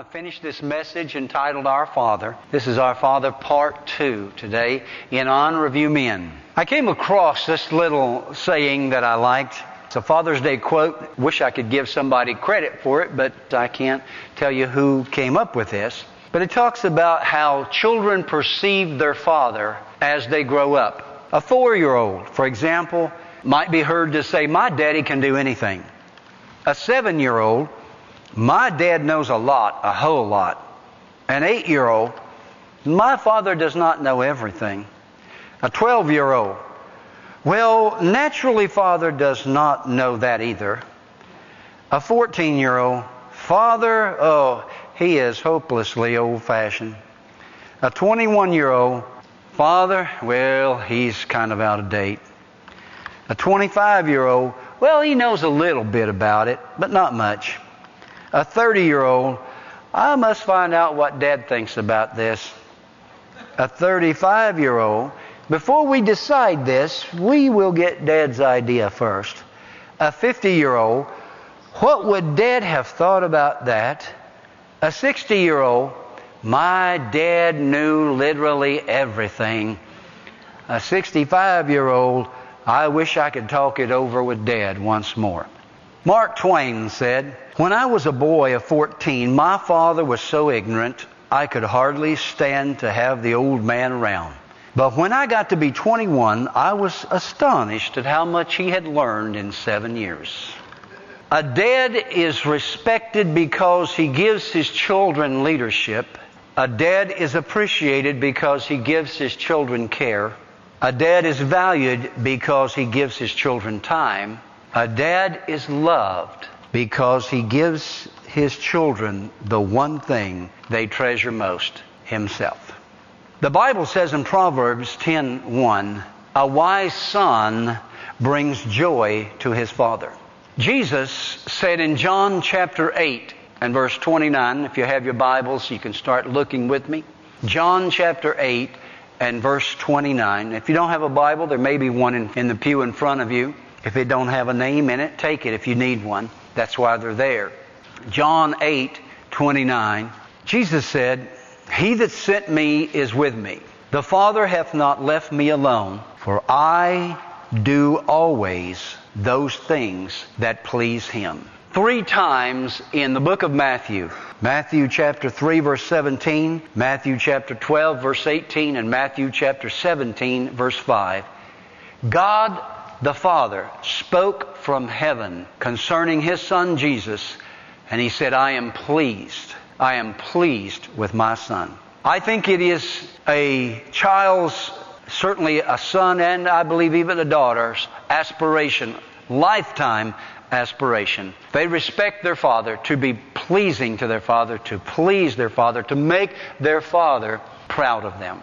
to finish this message entitled Our Father. This is Our Father Part 2 today in honor of you men. I came across this little saying that I liked. It's a Father's Day quote. Wish I could give somebody credit for it, but I can't tell you who came up with this. But it talks about how children perceive their father as they grow up. A four year old, for example, might be heard to say, My daddy can do anything. A seven year old, My dad knows a lot, a whole lot. An eight year old, My father does not know everything. A 12 year old, Well, naturally, father does not know that either. A 14 year old, Father, oh, he is hopelessly old fashioned. A 21 year old, Father, well, he's kind of out of date. A 25 year old, well, he knows a little bit about it, but not much. A 30 year old, I must find out what Dad thinks about this. A 35 year old, before we decide this, we will get Dad's idea first. A 50 year old, what would Dad have thought about that? A 60 year old, my dad knew literally everything. A 65 year old, I wish I could talk it over with Dad once more. Mark Twain said, When I was a boy of 14, my father was so ignorant I could hardly stand to have the old man around. But when I got to be 21, I was astonished at how much he had learned in seven years. A dad is respected because he gives his children leadership. A dad is appreciated because he gives his children care. A dad is valued because he gives his children time. A dad is loved because he gives his children the one thing they treasure most himself. The Bible says in Proverbs 10:1, a wise son brings joy to his father. Jesus said in John chapter 8 and verse 29, if you have your Bibles, you can start looking with me. John chapter 8 and verse 29. If you don't have a Bible, there may be one in, in the pew in front of you. If it don't have a name in it, take it if you need one. That's why they're there. John 8, 29. Jesus said, He that sent me is with me. The Father hath not left me alone, for I do always those things that please Him. Three times in the book of Matthew, Matthew chapter 3 verse 17, Matthew chapter 12 verse 18, and Matthew chapter 17 verse 5. God the Father spoke from heaven concerning His Son Jesus, and He said, I am pleased. I am pleased with my Son. I think it is a child's, certainly a son, and I believe even a daughter's aspiration, lifetime aspiration. They respect their father to be pleasing to their father, to please their father, to make their father proud of them.